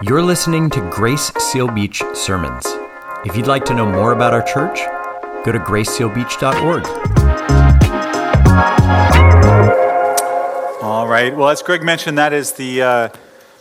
You're listening to Grace Seal Beach Sermons. If you'd like to know more about our church, go to gracesealbeach.org. All right. Well, as Greg mentioned, that is the uh,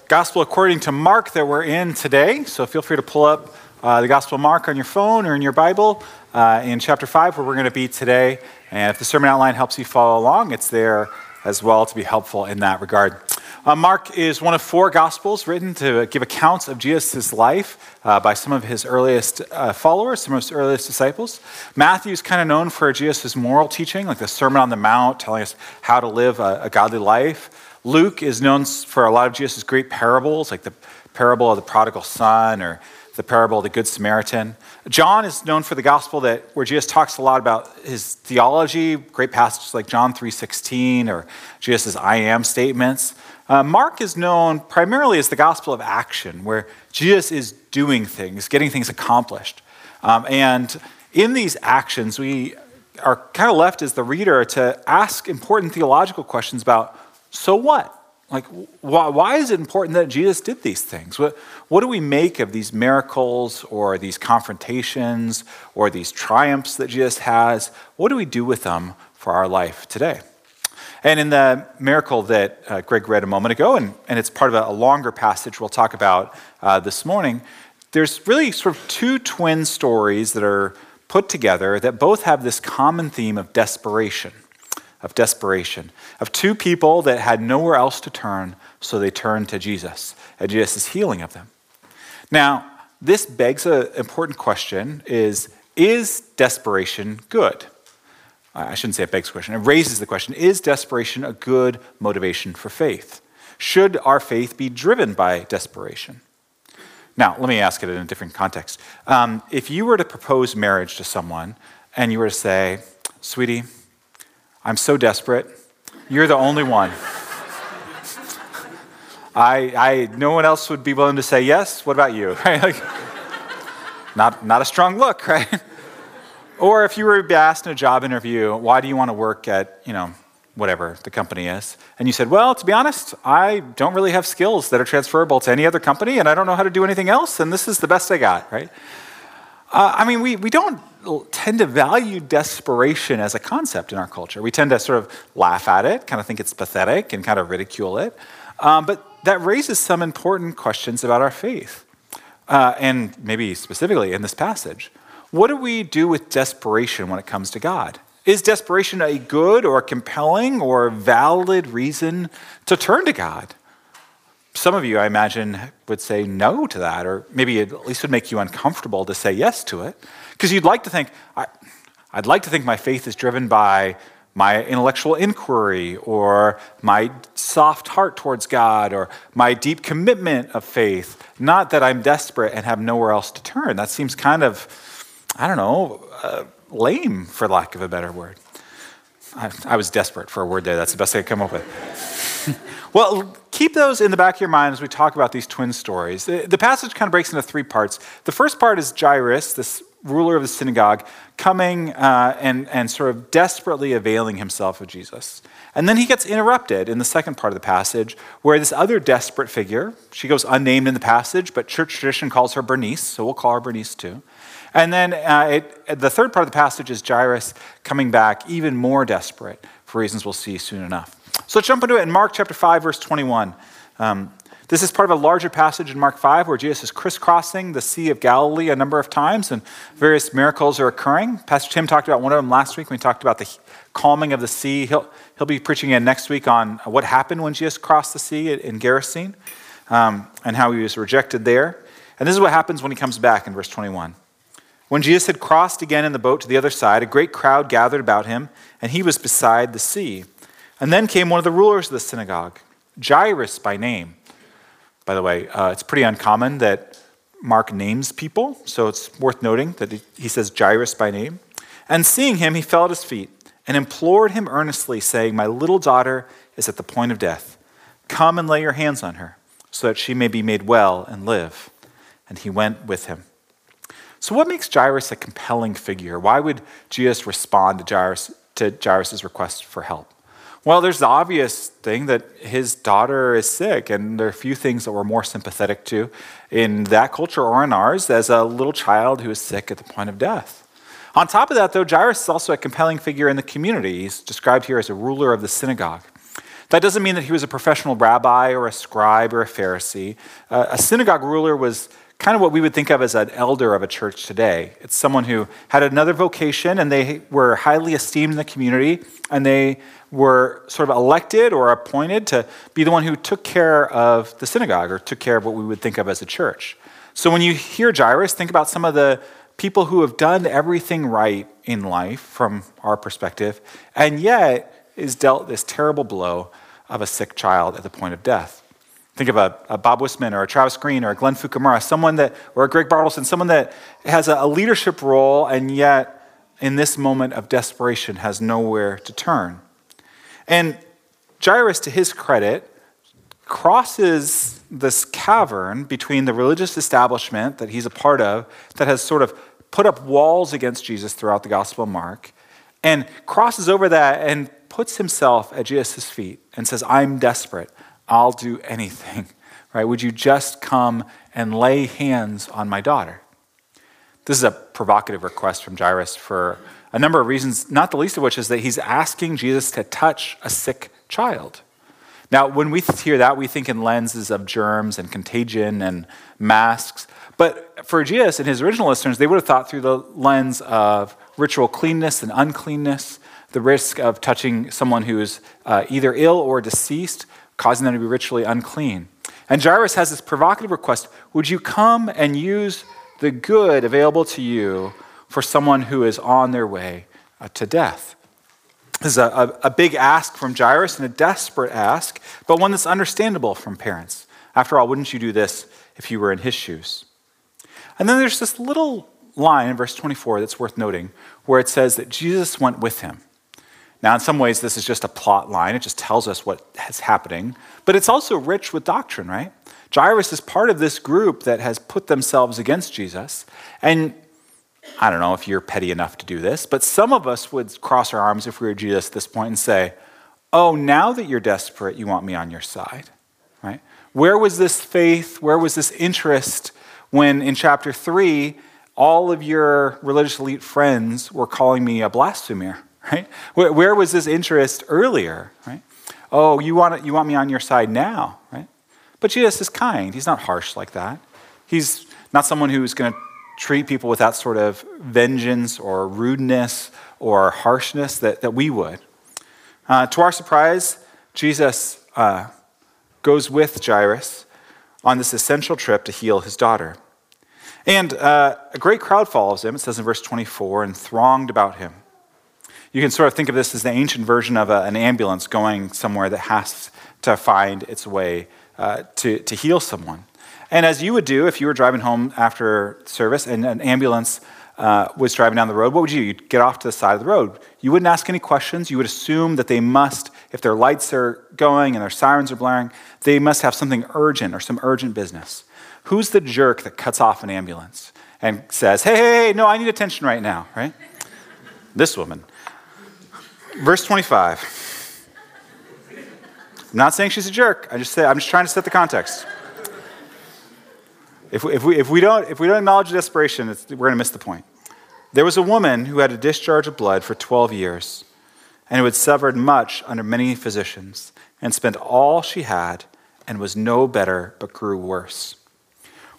Gospel according to Mark that we're in today. So feel free to pull up uh, the Gospel of Mark on your phone or in your Bible uh, in chapter 5, where we're going to be today. And if the sermon outline helps you follow along, it's there as well to be helpful in that regard. Uh, Mark is one of four Gospels written to give accounts of Jesus' life uh, by some of his earliest uh, followers, some of his earliest disciples. Matthew is kind of known for Jesus' moral teaching, like the Sermon on the Mount, telling us how to live a, a godly life. Luke is known for a lot of Jesus' great parables, like the parable of the prodigal son or the parable of the Good Samaritan. John is known for the gospel that where Jesus talks a lot about his theology, great passages like John 3:16 or Jesus' I am statements. Uh, Mark is known primarily as the gospel of action, where Jesus is doing things, getting things accomplished. Um, and in these actions, we are kind of left as the reader to ask important theological questions about so what? Like, why, why, is it important that Jesus did these things? What, what do we make of these miracles or these confrontations or these triumphs that Jesus has? What do we do with them for our life today? And in the miracle that uh, Greg read a moment ago, and, and it's part of a, a longer passage we'll talk about uh, this morning, there's really sort of two twin stories that are put together that both have this common theme of desperation of desperation, of two people that had nowhere else to turn, so they turned to Jesus, and Jesus' healing of them. Now, this begs an important question is, is desperation good? I shouldn't say it begs the question, it raises the question, is desperation a good motivation for faith? Should our faith be driven by desperation? Now, let me ask it in a different context. Um, if you were to propose marriage to someone and you were to say, sweetie, I'm so desperate. You're the only one. I, I, no one else would be willing to say yes. What about you? Right? Like, not, not a strong look, right? Or if you were asked in a job interview, why do you want to work at, you know, whatever the company is? And you said, well, to be honest, I don't really have skills that are transferable to any other company, and I don't know how to do anything else, and this is the best I got, right? Uh, I mean, we, we don't tend to value desperation as a concept in our culture. We tend to sort of laugh at it, kind of think it's pathetic, and kind of ridicule it. Um, but that raises some important questions about our faith. Uh, and maybe specifically in this passage. What do we do with desperation when it comes to God? Is desperation a good or compelling or valid reason to turn to God? Some of you, I imagine, would say no to that, or maybe at least would make you uncomfortable to say yes to it. Because you'd like to think, I, would like to think my faith is driven by my intellectual inquiry, or my soft heart towards God, or my deep commitment of faith, not that I'm desperate and have nowhere else to turn. That seems kind of, I don't know, uh, lame, for lack of a better word. I, I was desperate for a word there. That's the best I could come up with. well, keep those in the back of your mind as we talk about these twin stories. The passage kind of breaks into three parts. The first part is Jairus, this ruler of the synagogue, coming uh, and, and sort of desperately availing himself of Jesus. And then he gets interrupted in the second part of the passage, where this other desperate figure, she goes unnamed in the passage, but church tradition calls her Bernice, so we'll call her Bernice too. And then uh, it, the third part of the passage is Jairus coming back even more desperate for reasons we'll see soon enough. So let's jump into it in Mark chapter 5, verse 21. Um, this is part of a larger passage in Mark 5 where Jesus is crisscrossing the Sea of Galilee a number of times and various miracles are occurring. Pastor Tim talked about one of them last week when we talked about the calming of the sea. He'll, he'll be preaching again next week on what happened when Jesus crossed the sea in Gerasene um, and how he was rejected there. And this is what happens when he comes back in verse 21. When Jesus had crossed again in the boat to the other side, a great crowd gathered about him, and he was beside the sea. And then came one of the rulers of the synagogue, Jairus by name. By the way, uh, it's pretty uncommon that Mark names people, so it's worth noting that he says Jairus by name. And seeing him, he fell at his feet and implored him earnestly, saying, My little daughter is at the point of death. Come and lay your hands on her, so that she may be made well and live. And he went with him. So, what makes Jairus a compelling figure? Why would Jesus respond to Jairus' to Jairus' request for help? Well, there's the obvious thing that his daughter is sick, and there are a few things that we're more sympathetic to in that culture or in ours as a little child who is sick at the point of death. On top of that, though, Jairus is also a compelling figure in the community. He's described here as a ruler of the synagogue. That doesn't mean that he was a professional rabbi or a scribe or a Pharisee. Uh, a synagogue ruler was kind of what we would think of as an elder of a church today. It's someone who had another vocation and they were highly esteemed in the community and they were sort of elected or appointed to be the one who took care of the synagogue or took care of what we would think of as a church. So when you hear Jairus, think about some of the people who have done everything right in life from our perspective and yet is dealt this terrible blow of a sick child at the point of death. Think of a, a, Bob Wisman or a Travis Green or a Glenn Fukumura, someone that, or a Greg Bartleson, someone that has a, a leadership role and yet in this moment of desperation has nowhere to turn. And Jairus, to his credit, crosses this cavern between the religious establishment that he's a part of, that has sort of put up walls against Jesus throughout the Gospel of Mark, and crosses over that and puts himself at Jesus' feet and says, I'm desperate. I'll do anything. Right? Would you just come and lay hands on my daughter? This is a provocative request from Jairus for a number of reasons, not the least of which is that he's asking Jesus to touch a sick child. Now, when we hear that, we think in lenses of germs and contagion and masks. But for Jesus and his original listeners, they would have thought through the lens of ritual cleanness and uncleanness, the risk of touching someone who is uh, either ill or deceased, causing them to be ritually unclean. And Jairus has this provocative request Would you come and use the good available to you for someone who is on their way uh, to death? This is a, a, a big ask from Jairus and a desperate ask, but one that's understandable from parents. After all, wouldn't you do this if you were in his shoes? And then there's this little line in verse 24 that's worth noting where it says that Jesus went with him. Now, in some ways, this is just a plot line. It just tells us what is happening. But it's also rich with doctrine, right? Jairus is part of this group that has put themselves against Jesus. And I don't know if you're petty enough to do this, but some of us would cross our arms if we were Jesus at this point and say, Oh, now that you're desperate, you want me on your side, right? Where was this faith? Where was this interest when in chapter three, all of your religious elite friends were calling me a blasphemer? Right? Where, was this interest earlier, right? Oh, you want, you want me on your side now, right? But Jesus is kind. He's not harsh like that. He's not someone who's going to treat people with that sort of vengeance or rudeness or harshness that, that we would. Uh, to our surprise, Jesus uh, goes with Jairus on this essential trip to heal his daughter. And uh, a great crowd follows him, it says in verse 24, and thronged about him. You can sort of think of this as the ancient version of a, an ambulance going somewhere that has to find its way uh, to, to heal someone. And as you would do if you were driving home after service and an ambulance uh, was driving down the road, what would you do? You'd get off to the side of the road. You wouldn't ask any questions. You would assume that they must, if their lights are going and their sirens are blaring, they must have something urgent or some urgent business. Who's the jerk that cuts off an ambulance and says, hey, hey, hey, no, I need attention right now, right? this woman. Verse 25. I'm not saying she's a jerk. I just say, I'm just trying to set the context. If we, if we, if we, don't, if we don't acknowledge the desperation, we're going to miss the point. There was a woman who had a discharge of blood for 12 years and who had suffered much under many physicians and spent all she had and was no better but grew worse.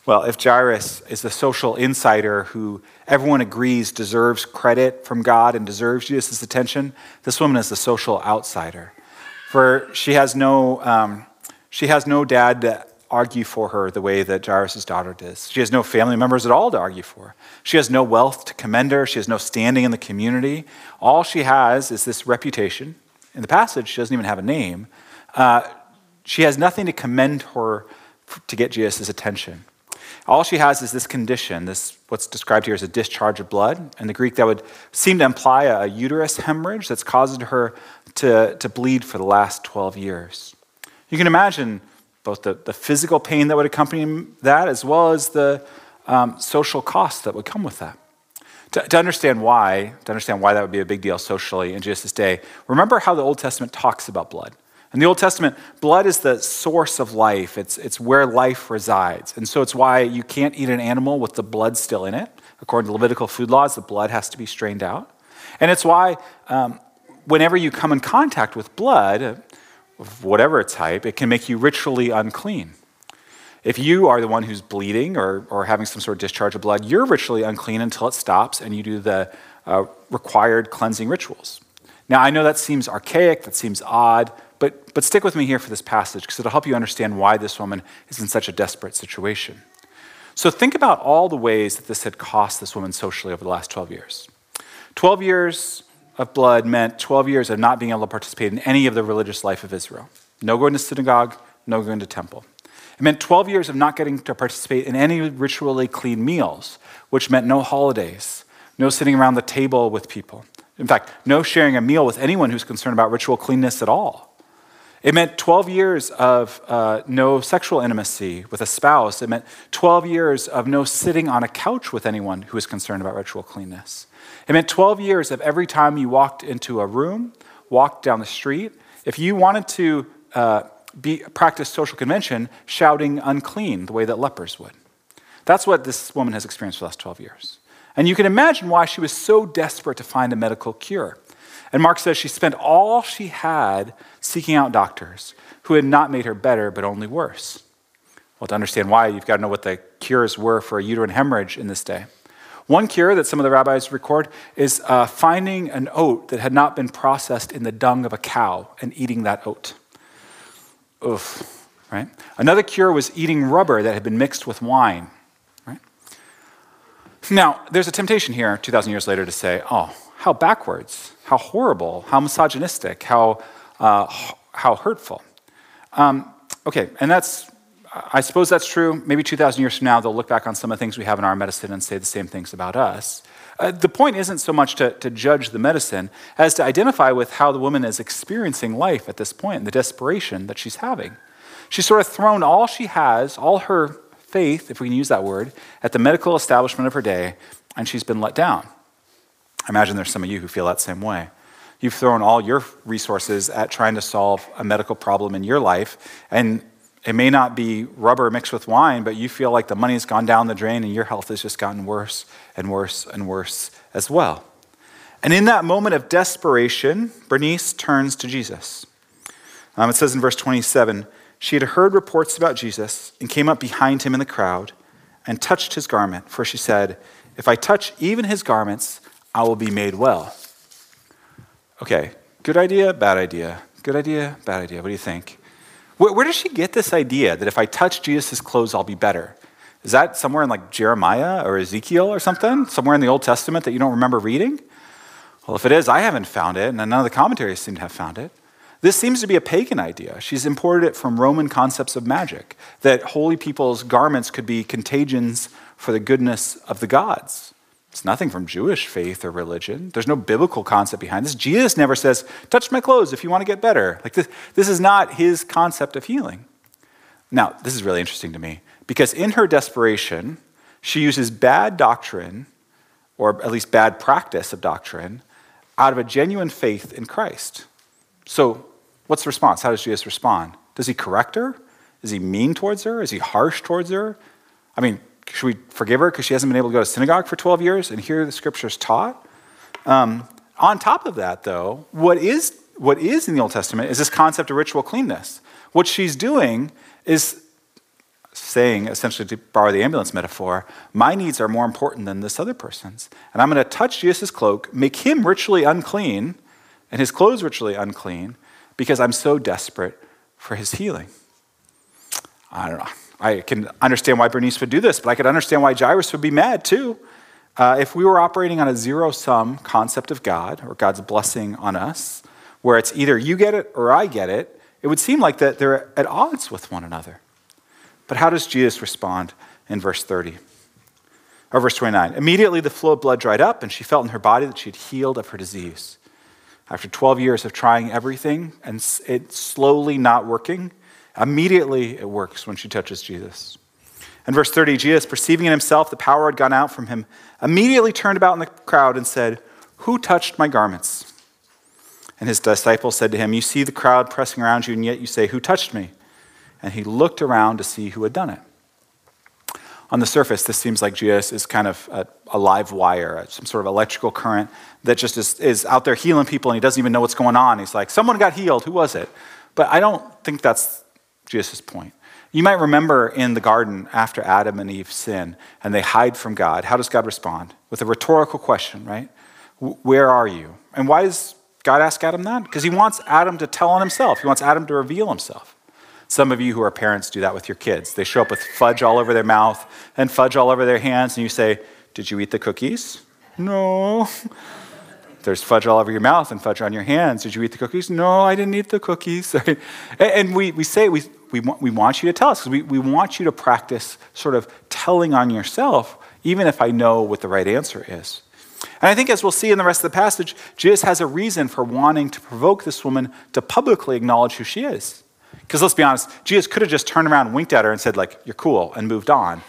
Well, if Jairus is the social insider who everyone agrees deserves credit from God and deserves Jesus' attention, this woman is the social outsider. For she has no, um, she has no dad to argue for her the way that Jairus' daughter does. She has no family members at all to argue for. She has no wealth to commend her. She has no standing in the community. All she has is this reputation. In the passage, she doesn't even have a name. Uh, she has nothing to commend her to get Jesus' attention. All she has is this condition, this what's described here as a discharge of blood. In the Greek, that would seem to imply a uterus hemorrhage that's caused her to, to bleed for the last 12 years. You can imagine both the, the physical pain that would accompany that as well as the um, social cost that would come with that. To, to, understand why, to understand why that would be a big deal socially in Jesus' day, remember how the Old Testament talks about blood. In the Old Testament, blood is the source of life. It's, it's where life resides. And so it's why you can't eat an animal with the blood still in it. According to Levitical food laws, the blood has to be strained out. And it's why um, whenever you come in contact with blood, of whatever type, it can make you ritually unclean. If you are the one who's bleeding or, or having some sort of discharge of blood, you're ritually unclean until it stops and you do the uh, required cleansing rituals. Now, I know that seems archaic, that seems odd, but, but stick with me here for this passage because it'll help you understand why this woman is in such a desperate situation. So, think about all the ways that this had cost this woman socially over the last 12 years. 12 years of blood meant 12 years of not being able to participate in any of the religious life of Israel. No going to synagogue, no going to temple. It meant 12 years of not getting to participate in any ritually clean meals, which meant no holidays, no sitting around the table with people. In fact, no sharing a meal with anyone who's concerned about ritual cleanness at all. It meant 12 years of uh, no sexual intimacy with a spouse. It meant 12 years of no sitting on a couch with anyone who was concerned about ritual cleanness. It meant 12 years of every time you walked into a room, walked down the street, if you wanted to uh, be, practice social convention, shouting unclean the way that lepers would. That's what this woman has experienced for the last 12 years. And you can imagine why she was so desperate to find a medical cure. And Mark says she spent all she had seeking out doctors who had not made her better, but only worse. Well, to understand why, you've got to know what the cures were for a uterine hemorrhage in this day. One cure that some of the rabbis record is uh, finding an oat that had not been processed in the dung of a cow and eating that oat. Oof, right? Another cure was eating rubber that had been mixed with wine, right? Now, there's a temptation here, 2,000 years later, to say, oh, how backwards, how horrible, how misogynistic, how, uh, how hurtful. Um, okay, and that's I suppose that's true. Maybe 2,000 years from now, they'll look back on some of the things we have in our medicine and say the same things about us. Uh, the point isn't so much to, to judge the medicine as to identify with how the woman is experiencing life at this point and the desperation that she's having. She's sort of thrown all she has, all her faith, if we can use that word, at the medical establishment of her day, and she's been let down. I imagine there's some of you who feel that same way. You've thrown all your resources at trying to solve a medical problem in your life, and it may not be rubber mixed with wine, but you feel like the money's gone down the drain and your health has just gotten worse and worse and worse as well. And in that moment of desperation, Bernice turns to Jesus. Um, it says in verse 27 she had heard reports about Jesus and came up behind him in the crowd and touched his garment, for she said, If I touch even his garments, I will be made well. Okay, good idea, bad idea. Good idea, bad idea. What do you think? Where, where does she get this idea that if I touch Jesus' clothes, I'll be better? Is that somewhere in like Jeremiah or Ezekiel or something? Somewhere in the Old Testament that you don't remember reading? Well, if it is, I haven't found it, and none of the commentaries seem to have found it. This seems to be a pagan idea. She's imported it from Roman concepts of magic, that holy people's garments could be contagions for the goodness of the gods. It's nothing from Jewish faith or religion. There's no biblical concept behind this. Jesus never says, touch my clothes if you want to get better. Like this, this is not his concept of healing. Now, this is really interesting to me because in her desperation, she uses bad doctrine, or at least bad practice of doctrine, out of a genuine faith in Christ. So, what's the response? How does Jesus respond? Does he correct her? Is he mean towards her? Is he harsh towards her? I mean, should we forgive her because she hasn't been able to go to synagogue for 12 years and hear the scriptures taught? Um, on top of that, though, what is, what is in the Old Testament is this concept of ritual cleanness. What she's doing is saying, essentially, to borrow the ambulance metaphor, my needs are more important than this other person's. And I'm going to touch Jesus' cloak, make him ritually unclean, and his clothes ritually unclean, because I'm so desperate for his healing. I don't know. I can understand why Bernice would do this, but I could understand why Jairus would be mad too. Uh, if we were operating on a zero sum concept of God or God's blessing on us, where it's either you get it or I get it, it would seem like that they're at odds with one another. But how does Jesus respond in verse 30? Or verse 29? Immediately the flow of blood dried up, and she felt in her body that she had healed of her disease. After 12 years of trying everything and it slowly not working, Immediately it works when she touches Jesus. In verse 30, Jesus, perceiving in himself the power had gone out from him, immediately turned about in the crowd and said, Who touched my garments? And his disciples said to him, You see the crowd pressing around you, and yet you say, Who touched me? And he looked around to see who had done it. On the surface, this seems like Jesus is kind of a, a live wire, some sort of electrical current that just is, is out there healing people, and he doesn't even know what's going on. He's like, Someone got healed. Who was it? But I don't think that's Jesus' point. You might remember in the garden after Adam and Eve sin and they hide from God. How does God respond? With a rhetorical question, right? Where are you? And why does God ask Adam that? Because he wants Adam to tell on himself, he wants Adam to reveal himself. Some of you who are parents do that with your kids. They show up with fudge all over their mouth and fudge all over their hands, and you say, Did you eat the cookies? No. There's fudge all over your mouth and fudge on your hands. Did you eat the cookies? No, I didn't eat the cookies. and we, we say, we, we, want, we want you to tell us because we, we want you to practice sort of telling on yourself, even if I know what the right answer is. And I think, as we'll see in the rest of the passage, Jesus has a reason for wanting to provoke this woman to publicly acknowledge who she is. Because let's be honest, Jesus could have just turned around and winked at her and said, like, you're cool, and moved on.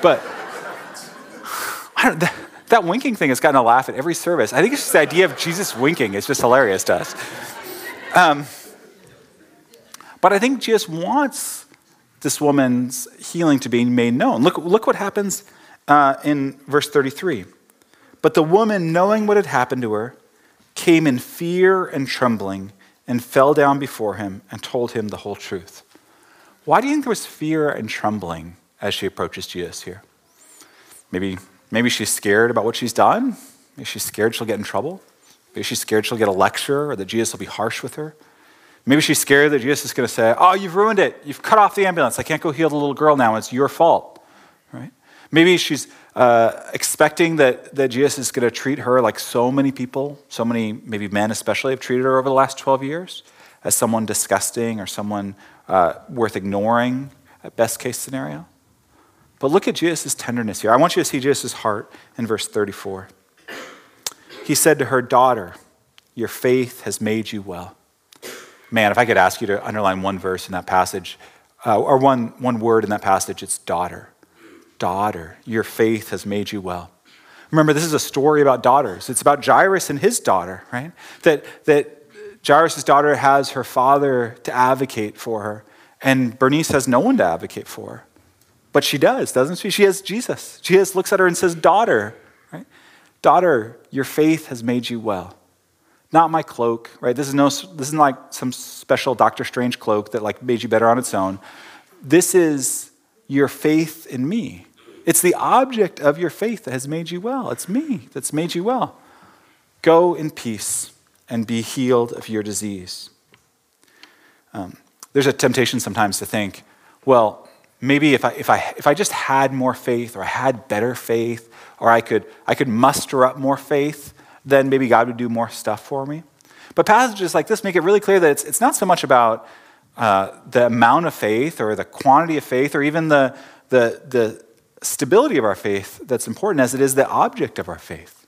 But I don't that, winking thing has gotten a laugh at every service. I think it's just the idea of Jesus winking. It's just hilarious to us. Um, but I think Jesus wants this woman's healing to be made known. Look, look what happens uh, in verse 33. But the woman, knowing what had happened to her, came in fear and trembling and fell down before him and told him the whole truth. Why do you think there was fear and trembling as she approaches Jesus here? Maybe, maybe she's scared about what she's done. Maybe she's scared she'll get in trouble. Maybe she's scared she'll get a lecture or that Jesus will be harsh with her. Maybe she's scared that Jesus is going to say, Oh, you've ruined it. You've cut off the ambulance. I can't go heal the little girl now. It's your fault. Right? Maybe she's uh, expecting that, that Jesus is going to treat her like so many people, so many, maybe men especially, have treated her over the last 12 years as someone disgusting or someone uh, worth ignoring at best case scenario. But look at Jesus' tenderness here. I want you to see Jesus' heart in verse 34. He said to her, Daughter, your faith has made you well. Man, if I could ask you to underline one verse in that passage, uh, or one, one word in that passage, it's daughter. Daughter, your faith has made you well. Remember, this is a story about daughters. It's about Jairus and his daughter, right? That, that Jairus' daughter has her father to advocate for her, and Bernice has no one to advocate for her. But she does, doesn't she? She has Jesus. Jesus looks at her and says, Daughter, right? Daughter, your faith has made you well. Not my cloak, right? This is no this isn't like some special Doctor Strange cloak that like made you better on its own. This is your faith in me. It's the object of your faith that has made you well. It's me that's made you well. Go in peace and be healed of your disease. Um, there's a temptation sometimes to think, well, maybe if I, if, I, if I just had more faith or I had better faith or I could, I could muster up more faith, then maybe God would do more stuff for me. But passages like this make it really clear that it's, it's not so much about uh, the amount of faith or the quantity of faith or even the, the, the stability of our faith that's important as it is the object of our faith.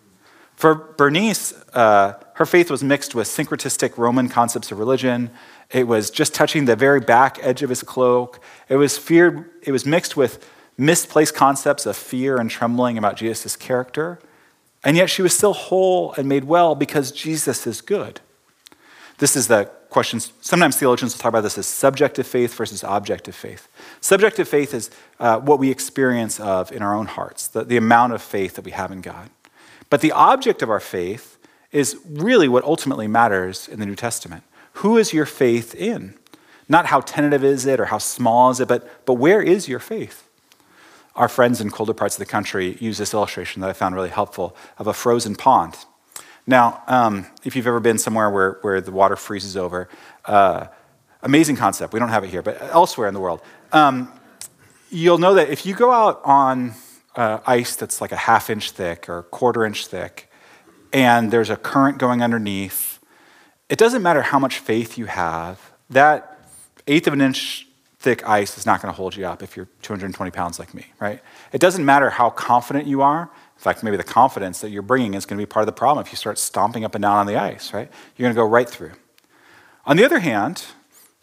For Bernice, uh, her faith was mixed with syncretistic Roman concepts of religion. It was just touching the very back edge of his cloak. It was feared, it was mixed with misplaced concepts of fear and trembling about Jesus' character. And yet she was still whole and made well because Jesus is good. This is the questions. Sometimes theologians will talk about this as subjective faith versus objective faith. Subjective faith is uh, what we experience of in our own hearts, the, the amount of faith that we have in God. But the object of our faith is really what ultimately matters in the New Testament. Who is your faith in? Not how tentative is it or how small is it, but, but where is your faith? Our friends in colder parts of the country use this illustration that I found really helpful of a frozen pond. Now, um, if you've ever been somewhere where, where the water freezes over, uh, amazing concept. We don't have it here, but elsewhere in the world. Um, you'll know that if you go out on uh, ice that's like a half inch thick or a quarter inch thick, and there's a current going underneath, it doesn't matter how much faith you have, that eighth of an inch thick ice is not going to hold you up if you're 220 pounds like me, right? It doesn't matter how confident you are. In fact, maybe the confidence that you're bringing is going to be part of the problem if you start stomping up and down on the ice, right? You're going to go right through. On the other hand,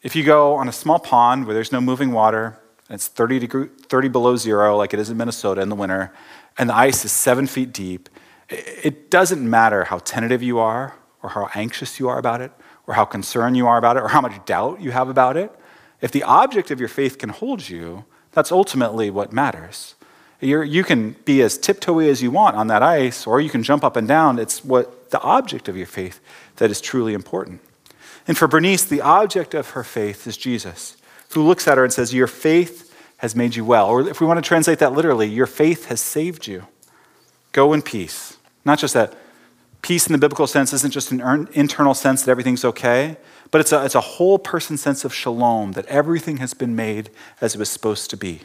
if you go on a small pond where there's no moving water, and it's 30, degree, 30 below zero, like it is in Minnesota in the winter, and the ice is seven feet deep, it doesn't matter how tentative you are, or how anxious you are about it, or how concerned you are about it, or how much doubt you have about it. If the object of your faith can hold you, that's ultimately what matters. You're, you can be as tiptoey as you want on that ice, or you can jump up and down. It's what the object of your faith that is truly important. And for Bernice, the object of her faith is Jesus, who looks at her and says, Your faith has made you well. Or if we want to translate that literally, your faith has saved you. Go in peace. Not just that peace in the biblical sense isn't just an internal sense that everything's okay, but it's a, it's a whole person sense of shalom, that everything has been made as it was supposed to be.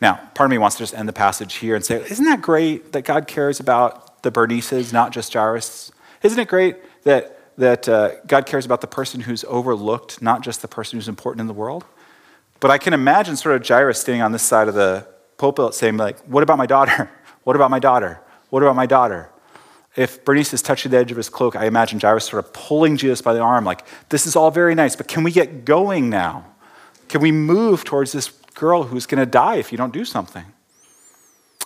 Now, part of me wants to just end the passage here and say, isn't that great that God cares about the Bernices, not just Jairus? Isn't it great that, that uh, God cares about the person who's overlooked, not just the person who's important in the world? But I can imagine sort of Jairus standing on this side of the pulpit saying, like, what about my daughter? What about my daughter? What about my daughter? If Bernice is touching the edge of his cloak, I imagine Jairus sort of pulling Jesus by the arm, like, this is all very nice, but can we get going now? Can we move towards this girl who's going to die if you don't do something.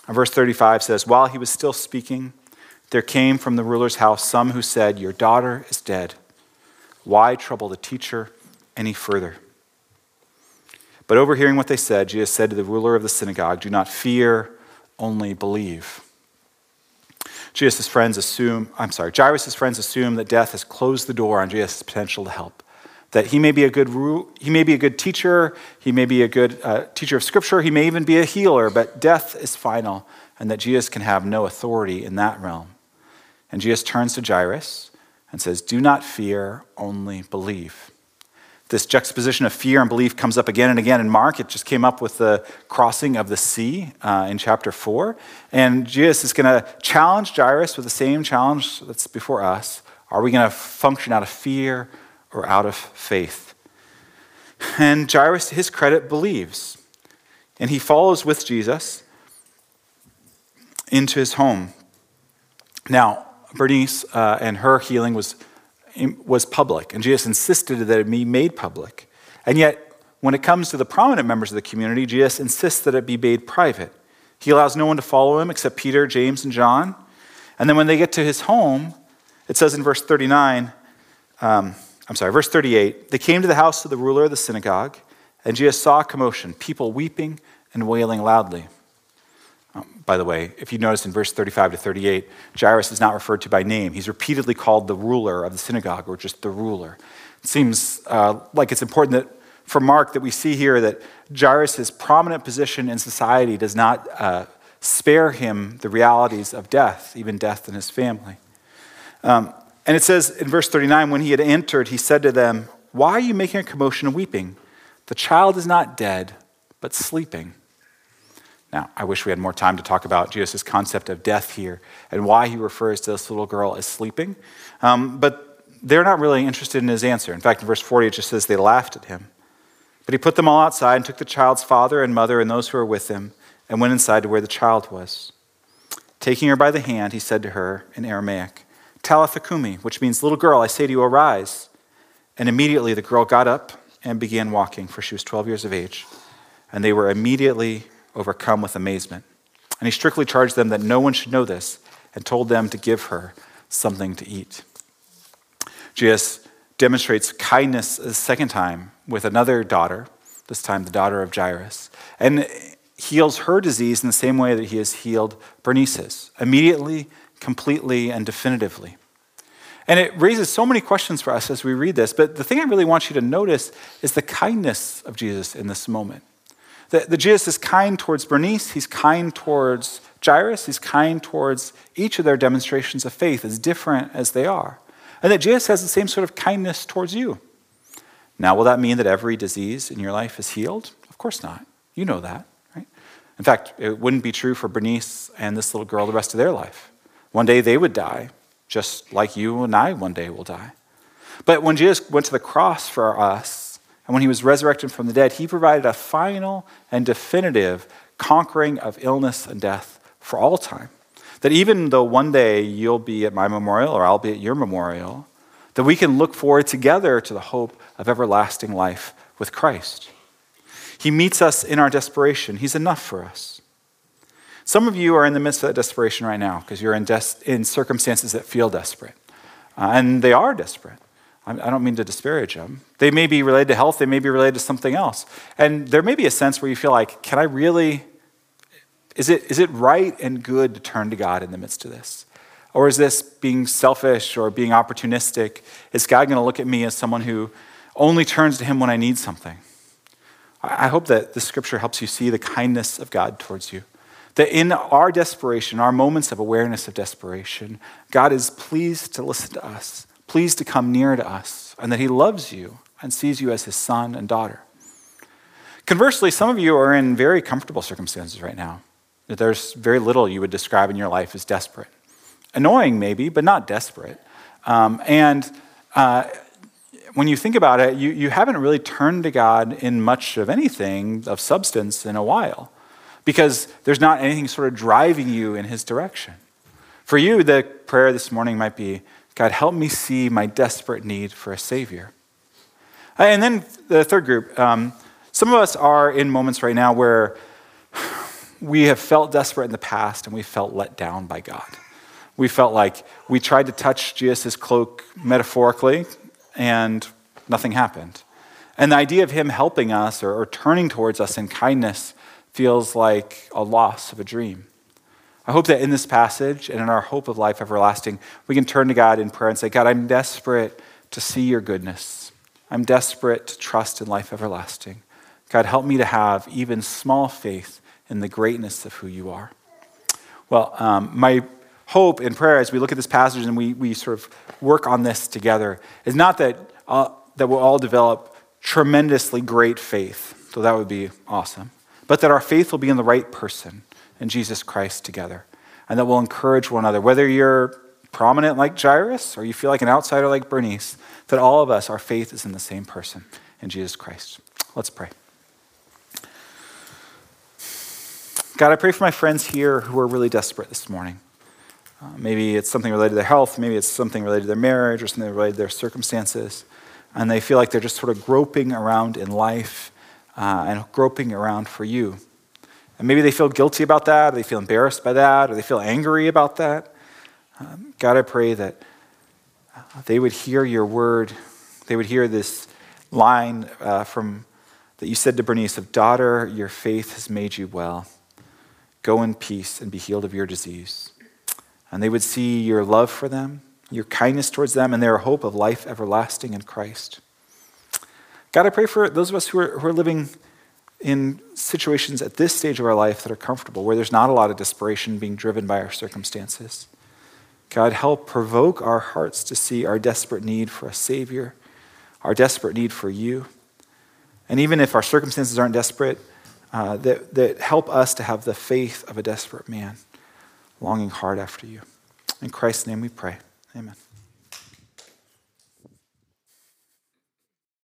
And verse 35 says, While he was still speaking, there came from the ruler's house some who said, Your daughter is dead. Why trouble the teacher any further? But overhearing what they said, Jesus said to the ruler of the synagogue, Do not fear, only believe. Jesus' friends assume, I'm sorry, Jairus' friends assume that death has closed the door on Jesus' potential to help that he may be a good, he may be a good teacher, he may be a good uh, teacher of scripture, he may even be a healer, but death is final, and that Jesus can have no authority in that realm. And Jesus turns to Jairus and says, Do not fear, only believe. This juxtaposition of fear and belief comes up again and again in Mark. It just came up with the crossing of the sea uh, in chapter 4. And Jesus is going to challenge Jairus with the same challenge that's before us. Are we going to function out of fear or out of faith. And Jairus, to his credit, believes. And he follows with Jesus into his home. Now, Bernice uh, and her healing was, was public, and Jesus insisted that it be made public. And yet, when it comes to the prominent members of the community, Jesus insists that it be made private. He allows no one to follow him except Peter, James, and John. And then when they get to his home, it says in verse 39, um, I'm sorry, verse 38 they came to the house of the ruler of the synagogue, and Jesus saw commotion, people weeping and wailing loudly. By the way, if you notice in verse 35 to 38, Jairus is not referred to by name. He's repeatedly called the ruler of the synagogue or just the ruler. It seems uh, like it's important that for Mark that we see here that Jairus' prominent position in society does not uh, spare him the realities of death, even death in his family. Um, and it says in verse 39 when he had entered, he said to them, Why are you making a commotion and weeping? The child is not dead, but sleeping. Now, I wish we had more time to talk about Jesus' concept of death here and why he refers to this little girl as sleeping. Um, but they're not really interested in his answer. In fact, in verse 40, it just says they laughed at him. But he put them all outside and took the child's father and mother and those who were with him and went inside to where the child was. Taking her by the hand, he said to her in Aramaic, Talitha cumi, which means, little girl, I say to you, arise. And immediately the girl got up and began walking, for she was 12 years of age. And they were immediately overcome with amazement. And he strictly charged them that no one should know this and told them to give her something to eat. Jesus demonstrates kindness a second time with another daughter, this time the daughter of Jairus, and heals her disease in the same way that he has healed Bernice's. Immediately, completely and definitively. And it raises so many questions for us as we read this, but the thing I really want you to notice is the kindness of Jesus in this moment. That, Jesus is kind towards Bernice, he's kind towards Jairus, he's kind towards each of their demonstrations of faith, as different as they are. And that Jesus has the same sort of kindness towards you. Now, will that mean that every disease in your life is healed? Of course not. You know that, right? In fact, it wouldn't be true for Bernice and this little girl the rest of their life. One day they would die, just like you and I one day will die. But when Jesus went to the cross for us, and when he was resurrected from the dead, he provided a final and definitive conquering of illness and death for all time. That even though one day you'll be at my memorial or I'll be at your memorial, that we can look forward together to the hope of everlasting life with Christ. He meets us in our desperation. He's enough for us. Some of you are in the midst of that desperation right now because you're in, des- in circumstances that feel desperate. Uh, and they are desperate. I don't mean to disparage them. They may be related to health, they may be related to something else. And there may be a sense where you feel like, can I really, is it, is it right and good to turn to God in the midst of this? Or is this being selfish or being opportunistic? Is God going to look at me as someone who only turns to Him when I need something? I hope that the scripture helps you see the kindness of God towards you. That in our desperation, our moments of awareness of desperation, God is pleased to listen to us, pleased to come near to us, and that He loves you and sees you as His son and daughter. Conversely, some of you are in very comfortable circumstances right now. There's very little you would describe in your life as desperate. Annoying, maybe, but not desperate. Um, and uh, when you think about it, you, you haven't really turned to God in much of anything of substance in a while because there's not anything sort of driving you in His direction. For you, the prayer this morning might be God, help me see my desperate need for a Savior. And then the third group, um, some of us are in moments right now where we have felt desperate in the past and we felt let down by God. We felt like we tried to touch Jesus' cloak metaphorically and nothing happened. And the idea of him helping us or, or turning towards us in kindness feels like a loss of a dream. I hope that in this passage and in our hope of life everlasting, we can turn to God in prayer and say, God, I'm desperate to see your goodness. I'm desperate to trust in life everlasting. God, help me to have even small faith in the greatness of who you are. Well, um, my hope and prayer as we look at this passage and we, we sort of work on this together is not that, uh, that we'll all develop tremendously great faith, though that would be awesome but that our faith will be in the right person, in Jesus Christ together, and that we'll encourage one another. Whether you're prominent like Jairus or you feel like an outsider like Bernice, that all of us, our faith is in the same person, in Jesus Christ. Let's pray. God, I pray for my friends here who are really desperate this morning. Uh, maybe it's something related to their health, maybe it's something related to their marriage or something related to their circumstances. And they feel like they're just sort of groping around in life uh, and groping around for you. And maybe they feel guilty about that, or they feel embarrassed by that, or they feel angry about that. Um, God, I pray that uh, they would hear your word. They would hear this line uh, from that you said to Bernice of daughter, your faith has made you well. Go in peace and be healed of your disease. And they would see your love for them, your kindness towards them, and their hope of life everlasting in Christ. God, I pray for those of us who are, who are living in situations at this stage of our life that are comfortable, where there's not a lot of desperation being driven by our circumstances. God, help provoke our hearts to see our desperate need for a Savior, our desperate need for you. And even if our circumstances aren't desperate, uh, that, that help us to have the faith of a desperate man, longing hard after you. In Christ's name we pray. Amen.